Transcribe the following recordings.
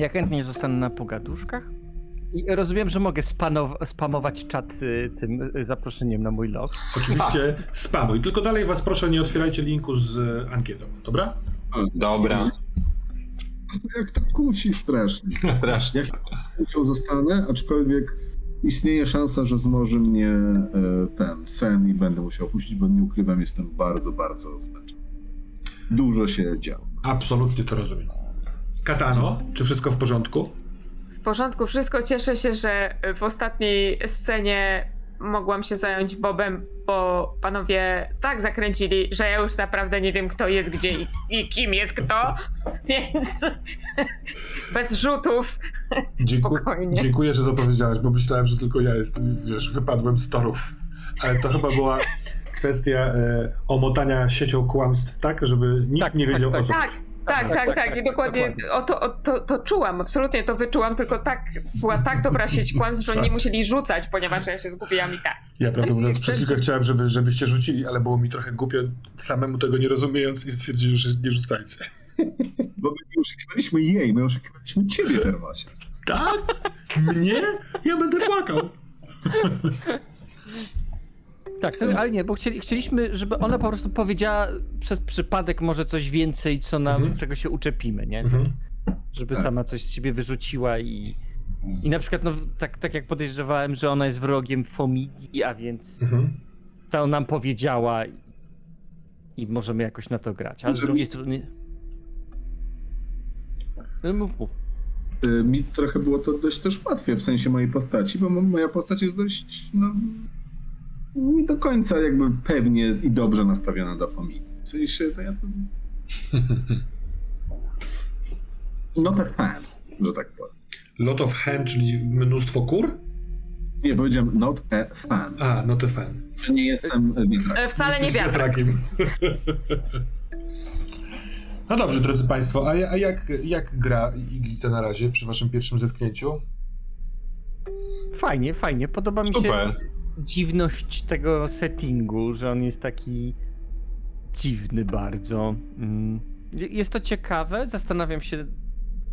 Ja chętnie zostanę na pogaduszkach. I rozumiem, że mogę spanow- spamować czat y, tym y, zaproszeniem na mój log. Oczywiście spamuj, tylko dalej was proszę nie otwierajcie linku z e, ankietą, dobra? Dobra, Jak to kusi strasznie. strasznie. Ja zostanę, aczkolwiek istnieje szansa, że zmoży mnie e, ten sen i będę musiał puścić, bo nie ukrywam, jestem bardzo, bardzo zmęczony. Dużo się działo. Absolutnie to rozumiem. Katano, czy wszystko w porządku? W porządku, wszystko. Cieszę się, że w ostatniej scenie mogłam się zająć Bobem, bo panowie tak zakręcili, że ja już naprawdę nie wiem, kto jest gdzie i, i kim jest kto, więc bez rzutów. Dzięku- Spokojnie. Dziękuję, że to powiedziałeś, bo myślałem, że tylko ja jestem, wiesz, wypadłem z torów. Ale to chyba była kwestia e, omotania siecią kłamstw tak, żeby nikt Tak, nie tak, wiedział tak. o co Tak. Tak, tak, tak, tak, I dokładnie dokładnie. o to, o to, to czułam, absolutnie to wyczułam, tylko tak była tak dobra sieć kłamstw, że oni nie musieli rzucać, ponieważ ja się zgubiłam i tak. Ja prawdę mówiąc, przez chwilkę chciałem, żeby, żebyście rzucili, ale było mi trochę głupio samemu tego nie rozumiejąc i stwierdziłem, że nie rzucajcie. Bo my nie oszukiwaliśmy jej, my oszukiwaliśmy ciebie, Termasie. Tak? Mnie? Ja będę płakał. Tak, to, ale nie, bo chcieli, chcieliśmy, żeby ona po prostu powiedziała przez przypadek może coś więcej, co nam, Mhm. czego się uczepimy, nie? Mhm. Żeby Tak. sama coś z siebie wyrzuciła i... I na przykład, no tak, tak jak podejrzewałem, że ona jest wrogiem Fomidii, a więc Mhm. to nam powiedziała i, i możemy jakoś na to grać. Ale z drugiej strony... No, Mów, mów. Y, Mi trochę było to dość też łatwiej w sensie mojej postaci, bo mo- moja postać jest dość, no, nie do końca jakby pewnie i dobrze nastawiona do familii. W sensie, no ja to... Not a fan, że tak powiem. Lot of hand, czyli mnóstwo kur? Nie, powiedziałem not a fan, A, no to fan. że nie jestem wiatrak. E, Wcale nie wiatrakiem. No dobrze, drodzy Państwo, a, a jak, jak gra Iglica na razie przy Waszym pierwszym zetknięciu? Fajnie, fajnie. Podoba mi się Super. Dziwność tego settingu, że on jest taki dziwny bardzo. Mm. Jest to ciekawe. Zastanawiam się,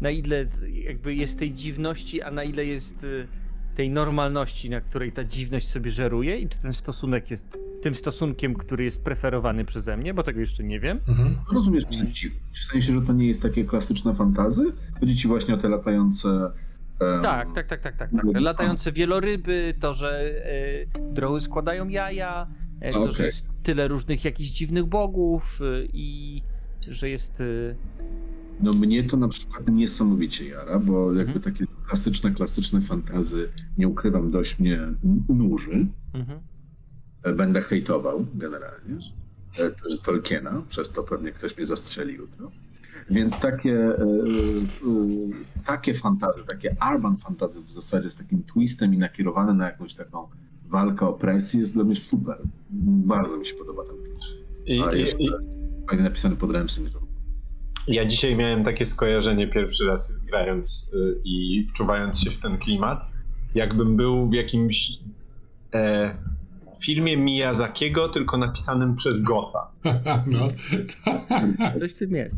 na ile jakby jest tej dziwności, a na ile jest y, tej normalności, na której ta dziwność sobie żeruje i czy ten stosunek jest tym stosunkiem, który jest preferowany przeze mnie, bo tego jeszcze nie wiem. Mhm. Rozumiesz w sensie, że to nie jest takie klasyczne fantazy? Chodzi ci właśnie o te latające... Tak, tak, tak, tak, tak. tak. Latające wieloryby, to, że droły składają jaja, e, to, że Okej. jest tyle różnych jakichś dziwnych bogów e, i że jest... No mnie to na przykład niesamowicie jara, bo jakby Mhm. takie klasyczne, klasyczne fantazy, nie ukrywam, dość mnie nuży. mhm. Będę hejtował generalnie Tolkiena, przez to pewnie ktoś mnie zastrzeli jutro. Więc takie, e, f- e, takie fantazy, takie urban fantazy w zasadzie z takim twistem i nakierowane na jakąś taką walkę opresji jest dla mnie super. Bardzo mi się podoba ten klimat. I, A i, jeszcze i, fajnie napisany podręcznik. że- ja dzisiaj miałem takie skojarzenie pierwszy raz grając y, i wczuwając się w ten klimat, jakbym był w jakimś e, filmie Miyazakiego, tylko napisanym przez Gotha. No. Coś w tym jest.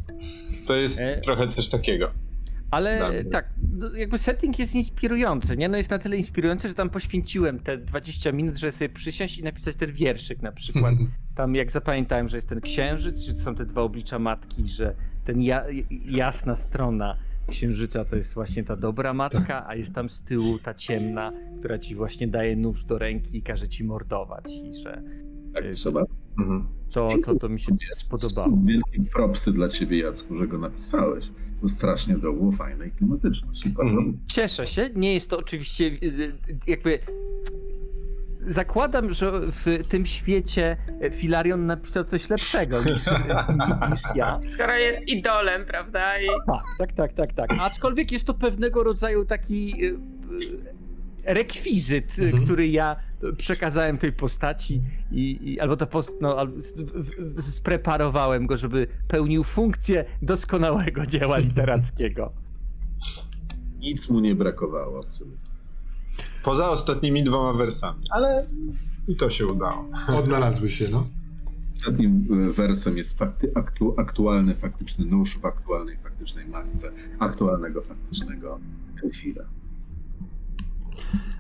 To jest E. trochę coś takiego. Ale tak, no, jakby setting jest inspirujący, nie? No jest na tyle inspirujący, że tam poświęciłem te 20 minut, żeby sobie przysiąść i napisać ten wierszyk na przykład. Tam jak zapamiętałem, że jest ten księżyc, że są te dwa oblicza matki, że ten ja, jasna strona księżyca to jest właśnie ta dobra matka, a jest tam z tyłu ta ciemna, która ci właśnie daje nóż do ręki i każe ci mordować i że Tak E, trzeba. Mhm. to, to, to mi się spodobało. Wielkie propsy dla ciebie, Jacku, że go napisałeś. To strasznie to było fajne i klimatyczne. Super. Mhm. Cieszę się. Nie jest to oczywiście y, y, jakby. Zakładam, że w tym świecie Filarion napisał coś lepszego niż, niż ja. Skoro jest idolem, prawda? I Tak, tak, tak, tak, tak. Aczkolwiek jest to pewnego rodzaju taki y, y, rekwizyt, y, Mhm. który ja przekazałem tej postaci i, i albo to post, no, albo spreparowałem go, żeby pełnił funkcję doskonałego dzieła literackiego. Nic mu nie brakowało absolutnie. Poza ostatnimi dwoma wersami, ale i to się udało. Odnalazły się, no. Ostatnim e, wersem jest fakty, aktu, aktualny, faktyczny nóż w aktualnej, faktycznej masce aktualnego, faktycznego Elfira.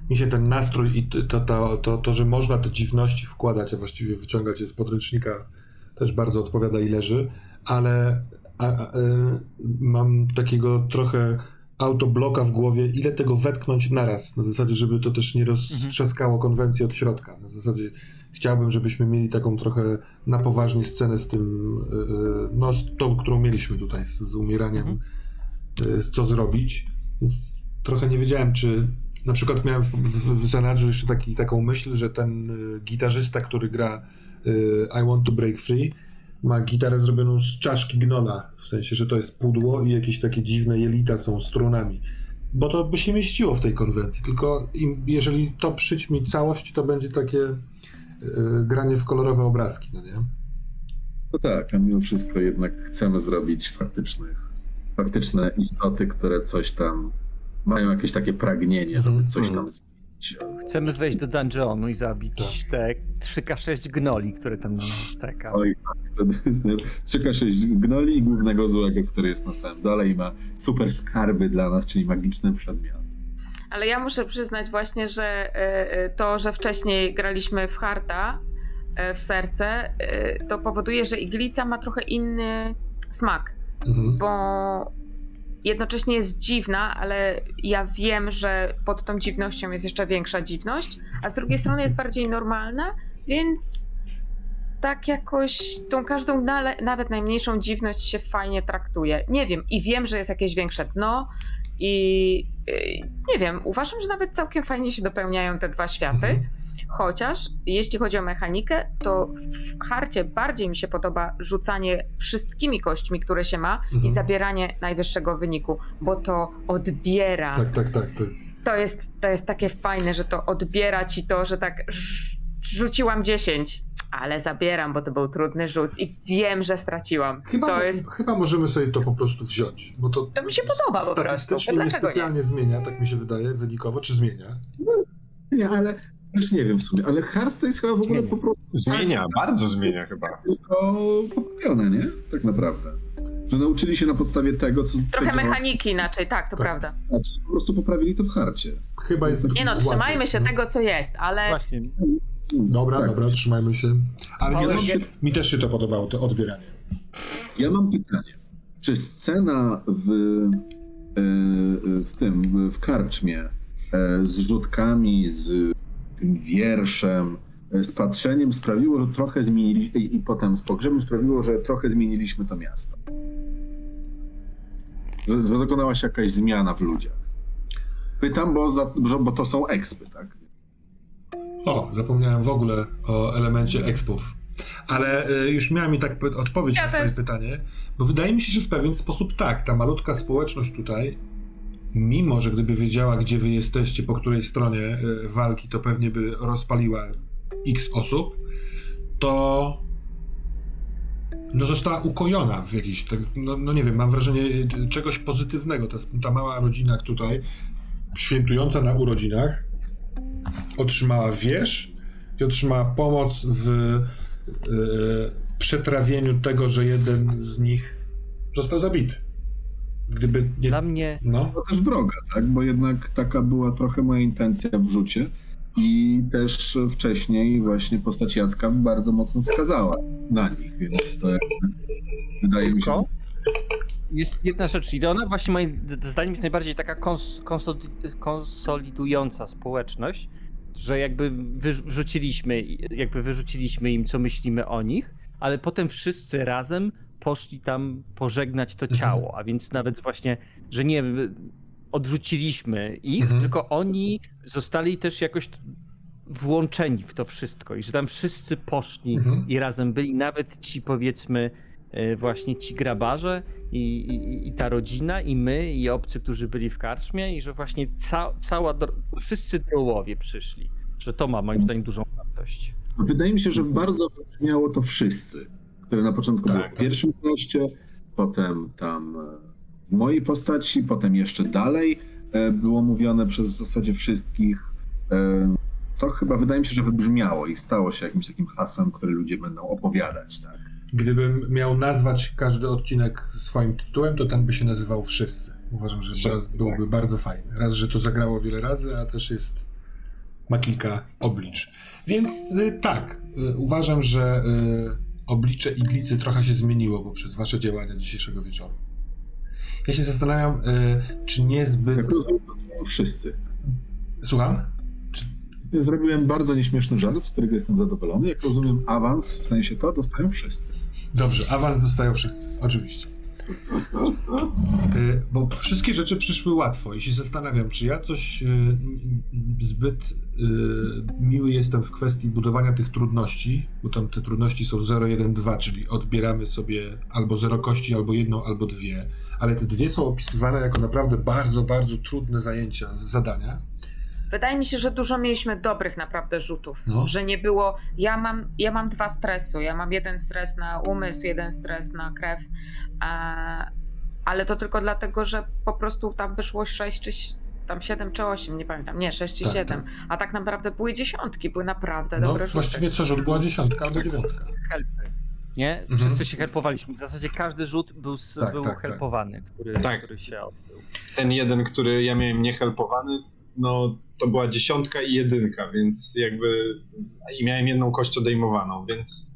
Mi się ten nastrój i to, to, to, to, że można te dziwności wkładać, a właściwie wyciągać je z podręcznika, też bardzo odpowiada i leży, ale a, a, e, mam takiego trochę autobloka w głowie, ile tego wetknąć naraz, na zasadzie, żeby to też nie roztrzaskało konwencję od środka. Na zasadzie chciałbym, żebyśmy mieli taką trochę na poważnie scenę z tym, e, e, no z tą, którą mieliśmy tutaj, z, z umieraniem, Mhm. co zrobić. Więc trochę nie wiedziałem, czy na przykład miałem w, w, w zanadrzu jeszcze taki, taką myśl, że ten y, gitarzysta, który gra y, I Want to Break Free, ma gitarę zrobioną z czaszki gnola, w sensie, że to jest pudło i jakieś takie dziwne jelita są strunami. Bo to by się mieściło w tej konwencji, tylko im, jeżeli to przyćmi całość, to będzie takie y, granie w kolorowe obrazki, no nie? No tak, a mimo wszystko jednak chcemy zrobić faktycznych, faktyczne istoty, które coś tam mają jakieś takie pragnienie, żeby coś tam Mhm. zmienić. Chcemy wejść do dungeonu i zabić Tak. te 3K6 gnoli, które tam czeka. Oj, tak, jest 3K6 gnoli i głównego złego, który jest na samym dole i ma super skarby dla nas, czyli magiczne przedmioty. Ale ja muszę przyznać właśnie, że e, e, to, że wcześniej graliśmy w harta, e, w serce, to powoduje, że iglica ma trochę inny smak, Mhm. bo jednocześnie jest dziwna, ale ja wiem, że pod tą dziwnością jest jeszcze większa dziwność, a z drugiej strony jest bardziej normalna, więc tak jakoś tą każdą nawet najmniejszą dziwność się fajnie traktuje. Nie wiem, i wiem, że jest jakieś większe dno i yy, nie wiem, uważam, że nawet całkiem fajnie się dopełniają te dwa światy. Mhm. Chociaż jeśli chodzi o mechanikę, to w harcie bardziej mi się podoba rzucanie wszystkimi kośćmi, które się ma i Mhm. zabieranie najwyższego wyniku, bo to odbiera. Tak, tak, tak. tak. To, jest, to jest takie fajne, że to odbiera ci to, że tak rz- rzuciłam 10, ale zabieram, bo to był trudny rzut i wiem, że straciłam. Chyba, to jest chyba możemy sobie to po prostu wziąć, bo to, To mi się podoba po prostu. statystycznie Dlaczego nie? niespecjalnie zmienia, tak mi się wydaje, wynikowo, czy zmienia? Nie, ale też nie wiem w sumie, ale hard to jest chyba w ogóle po prostu Zmienia, bardzo zmienia chyba. tylko poprawione, nie? Tak naprawdę. Że nauczyli się na podstawie tego, co trochę co mechaniki inaczej, tak, to Tak. prawda. a po prostu poprawili to w harcie. Chyba jest Nie no, łatwiej. trzymajmy się tego, co jest, ale Właśnie, Dobra, Tak. dobra, trzymajmy się. Ale mi też, mi też się to podobało, to odbieranie. Ja mam pytanie. Czy scena w, e, w tym, w karczmie e, z rzutkami, z tym wierszem, e, z patrzeniem sprawiło, że trochę zmieniliśmy i, i potem z pogrzebem sprawiło, że trochę zmieniliśmy to miasto? Że, że dokonała się jakaś zmiana w ludziach. Pytam, bo, za, bo to są ekspy, tak? O, zapomniałem w ogóle o elemencie expów. Ale y, już miałem mi tak odpowiedź Ja na twoje też. pytanie, bo wydaje mi się, że w pewien sposób tak, ta malutka społeczność tutaj, mimo że gdyby wiedziała, gdzie wy jesteście, po której stronie y, walki, to pewnie by rozpaliła x osób, to no została ukojona w jakiś, tak, no, no nie wiem, mam wrażenie y, czegoś pozytywnego. Ta, ta mała rodzina tutaj, świętująca na urodzinach, otrzymała wiersz i otrzymała pomoc w e, przetrawieniu tego, że jeden z nich został zabity. Gdyby nie. dla mnie No, To też wroga, tak? Bo jednak taka była trochę moja intencja w rzucie. I też wcześniej właśnie postać Jacka bardzo mocno wskazała na nich, więc to jakby wydaje mi się, jest jedna rzecz i ona właśnie moim zdaniem jest najbardziej taka kons- konsoli- konsolidująca społeczność, że jakby wyrzuciliśmy, jakby wyrzuciliśmy im, co myślimy o nich, ale potem wszyscy razem poszli tam pożegnać to Mhm. ciało, a więc nawet właśnie, że nie odrzuciliśmy ich, Mhm. tylko oni zostali też jakoś włączeni w to wszystko i że tam wszyscy poszli Mhm. i razem byli, nawet ci powiedzmy e, właśnie ci grabarze i, i, i ta rodzina i my i obcy, którzy byli w karczmie i że właśnie ca, cała, wszyscy drołowie przyszli, że to ma moim zdaniem dużą wartość. wydaje mi się, że bardzo wybrzmiało to wszyscy, które na początku Tak, było w pierwszym teście, potem tam e, w mojej postaci, potem jeszcze dalej e, było mówione przez w zasadzie wszystkich. E, To chyba wydaje mi się, że wybrzmiało i stało się jakimś takim hasłem, które ludzie będą opowiadać, tak? Gdybym miał nazwać każdy odcinek swoim tytułem, to ten by się nazywał Wszyscy. Uważam, że Wszyscy, byłby tak. bardzo fajny. Raz, że to zagrało wiele razy, a też jest ma kilka oblicz. Więc y, tak, y, uważam, że y, oblicze iglicy trochę się zmieniło poprzez wasze działania dzisiejszego wieczoru. Ja się zastanawiam, y, czy niezbyt... Jak rozumiem, to są wszyscy. Słucham? Ja zrobiłem bardzo nieśmieszny żart, z którego jestem zadowolony. Jak rozumiem, awans, w sensie to, dostają wszyscy. Dobrze, awans dostają wszyscy, oczywiście. Y, Bo wszystkie rzeczy przyszły łatwo i się zastanawiam, czy ja coś y, zbyt y, miły jestem w kwestii budowania tych trudności, bo tam te trudności są 0, 1, 2, czyli odbieramy sobie albo zero kości, albo jedną, albo dwie, ale te dwie są opisywane jako naprawdę bardzo, bardzo trudne zajęcia, zadania. Wydaje mi się, że dużo mieliśmy dobrych naprawdę rzutów. No. Że nie było. Ja mam, ja mam dwa stresu. Ja mam jeden stres na umysł, jeden stres na krew. A, ale to tylko dlatego, że po prostu tam wyszło 6 czy tam 7 czy 8, nie pamiętam. Nie, 6 czy Tak, 7. tak. A tak naprawdę były dziesiątki, były naprawdę No, dobre rzuty. właściwie co rzut była dziesiątka albo dziewiątka. helpy. Nie? Mhm. Wszyscy się helpowaliśmy. W zasadzie każdy rzut był, Tak, był tak, tak. helpowany, który, Tak. który się odbył. Ten jeden, który ja miałem niehelpowany, no to była dziesiątka i jedynka, więc jakby i miałem jedną kość odejmowaną, więc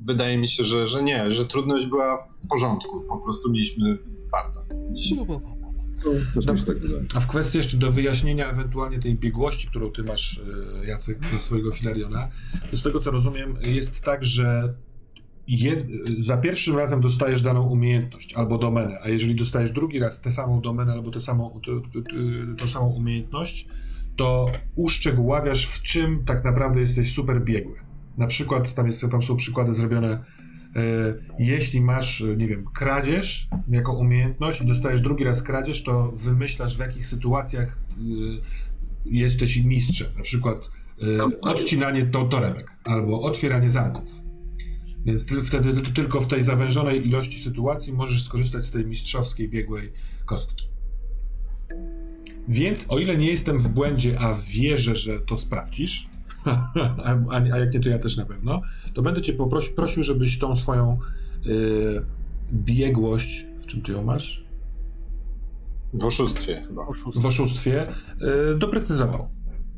wydaje mi się, że, że nie, że trudność była w porządku. Po prostu mieliśmy farta. tak wydaje. A w kwestii jeszcze do wyjaśnienia ewentualnie tej biegłości, którą ty masz, e, Jacek, do swojego filariona, z tego co rozumiem, jest tak, że jed, za pierwszym razem dostajesz daną umiejętność albo domenę, a jeżeli dostajesz drugi raz tę samą domenę albo tę samą, tę, samą umiejętność, to uszczegóławiasz, w czym tak naprawdę jesteś super biegły. Na przykład, tam, jest, tam są przykłady zrobione, e, jeśli masz, nie wiem, kradzież jako umiejętność i dostajesz drugi raz kradzież, to wymyślasz w jakich sytuacjach e, jesteś mistrzem. Na przykład e, odcinanie to, torebek albo otwieranie zamków. Więc ty, wtedy ty, tylko w tej zawężonej ilości sytuacji możesz skorzystać z tej mistrzowskiej biegłej kostki. Więc o ile nie jestem w błędzie, a wierzę, że to sprawdzisz, a, a jak nie, to ja też na pewno, to będę cię poprosił, prosił, żebyś tą swoją y, biegłość, w czym ty ją masz? W oszustwie chyba. W oszustwie, y, doprecyzował.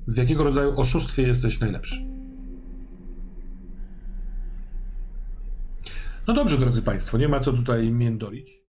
W jakiego rodzaju oszustwie jesteś najlepszy. No dobrze, drodzy Państwo, nie ma co tutaj międolić.